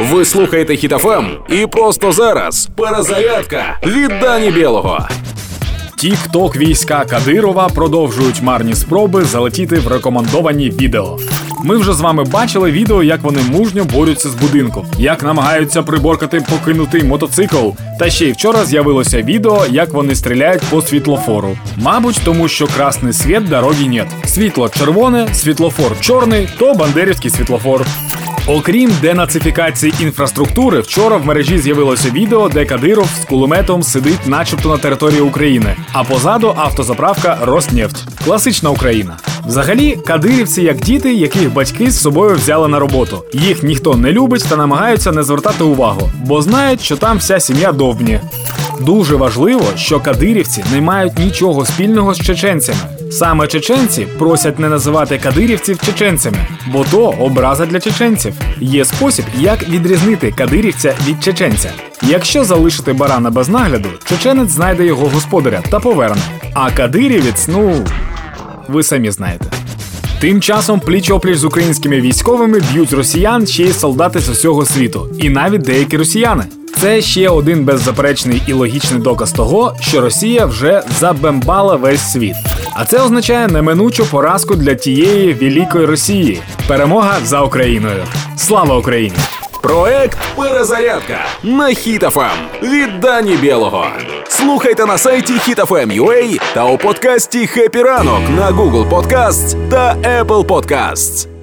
Ви слухаєте Хітофем і просто зараз перезарядка від Дані Білого. Тік-ток війська Кадирова продовжують марні спроби залетіти в рекомендовані відео. Ми вже з вами бачили відео, як вони мужньо борються з будинком, як намагаються приборкати покинутий мотоцикл. Та ще й вчора з'явилося відео, як вони стріляють по світлофору. Мабуть, тому що красний світ дороги нет. Світло червоне, світлофор чорний, то бандерівський світлофор. Окрім денацифікації інфраструктури, вчора в мережі з'явилося відео, де Кадиров з кулеметом сидить, начебто на території України, а позаду автозаправка Роснефть. Класична Україна. Взагалі, кадирівці як діти, яких батьки з собою взяли на роботу. Їх ніхто не любить та намагаються не звертати увагу, бо знають, що там вся сім'я довбні. Дуже важливо, що кадирівці не мають нічого спільного з чеченцями. Саме чеченці просять не називати кадирівців чеченцями, бо то образа для чеченців. Є спосіб, як відрізнити кадирівця від чеченця. Якщо залишити барана без нагляду, чеченець знайде його господаря та поверне. А кадирівець, ну ви самі знаєте. Тим часом пліч опліч з українськими військовими б'ють росіян ще й солдати з усього світу, і навіть деякі росіяни. Це ще один беззаперечний і логічний доказ того, що Росія вже забембала весь світ. А це означає неминучу поразку для тієї великої Росії. Перемога за Україною. Слава Україні! Проект Перезарядка на Хітофем від Дані Білого. Слухайте на сайті HitFM.ua та у подкасті «Хеппі ранок» на Google Podcasts та Apple Podcasts.